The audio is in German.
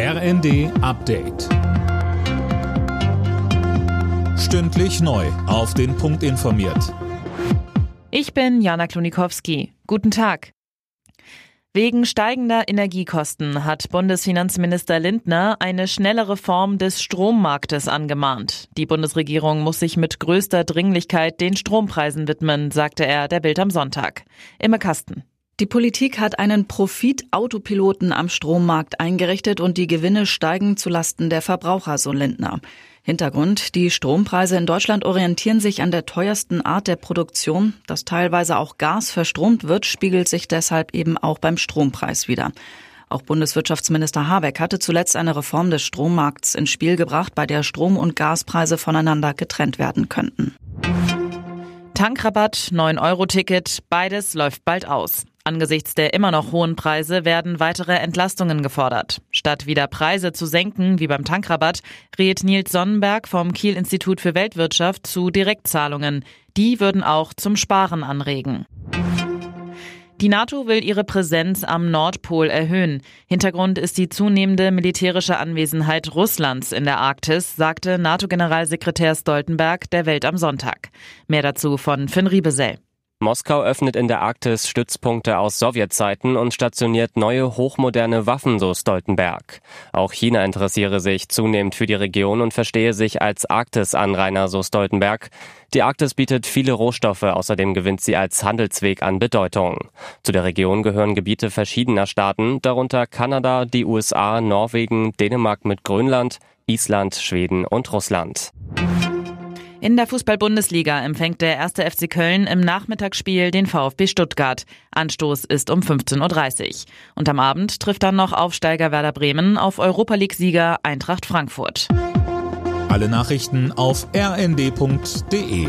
RND Update. Stündlich neu. Auf den Punkt informiert. Ich bin Jana Klonikowski. Guten Tag. Wegen steigender Energiekosten hat Bundesfinanzminister Lindner eine schnellere Form des Strommarktes angemahnt. Die Bundesregierung muss sich mit größter Dringlichkeit den Strompreisen widmen, sagte er der Bild am Sonntag. Imme Kasten. Die Politik hat einen Profit-Autopiloten am Strommarkt eingerichtet und die Gewinne steigen zulasten der Verbraucher, so Lindner. Hintergrund, die Strompreise in Deutschland orientieren sich an der teuersten Art der Produktion. Dass teilweise auch Gas verstromt wird, spiegelt sich deshalb eben auch beim Strompreis wieder. Auch Bundeswirtschaftsminister Habeck hatte zuletzt eine Reform des Strommarkts ins Spiel gebracht, bei der Strom- und Gaspreise voneinander getrennt werden könnten. Tankrabatt, 9-Euro-Ticket, beides läuft bald aus. Angesichts der immer noch hohen Preise werden weitere Entlastungen gefordert. Statt wieder Preise zu senken, wie beim Tankrabatt, rät Nils Sonnenberg vom Kiel Institut für Weltwirtschaft zu Direktzahlungen. Die würden auch zum Sparen anregen. Die NATO will ihre Präsenz am Nordpol erhöhen. Hintergrund ist die zunehmende militärische Anwesenheit Russlands in der Arktis, sagte NATO-Generalsekretär Stoltenberg der Welt am Sonntag. Mehr dazu von Finn Riebesell. Moskau öffnet in der Arktis Stützpunkte aus Sowjetzeiten und stationiert neue hochmoderne Waffen, so Stoltenberg. Auch China interessiere sich zunehmend für die Region und verstehe sich als Arktis-Anrainer, so Stoltenberg. Die Arktis bietet viele Rohstoffe, außerdem gewinnt sie als Handelsweg an Bedeutung. Zu der Region gehören Gebiete verschiedener Staaten, darunter Kanada, die USA, Norwegen, Dänemark mit Grönland, Island, Schweden und Russland. In der Fußball-Bundesliga empfängt der erste FC Köln im Nachmittagsspiel den VfB Stuttgart. Anstoß ist um 15.30 Uhr. Und am Abend trifft dann noch Aufsteiger Werder Bremen auf Europa League-Sieger Eintracht Frankfurt. Alle Nachrichten auf rnd.de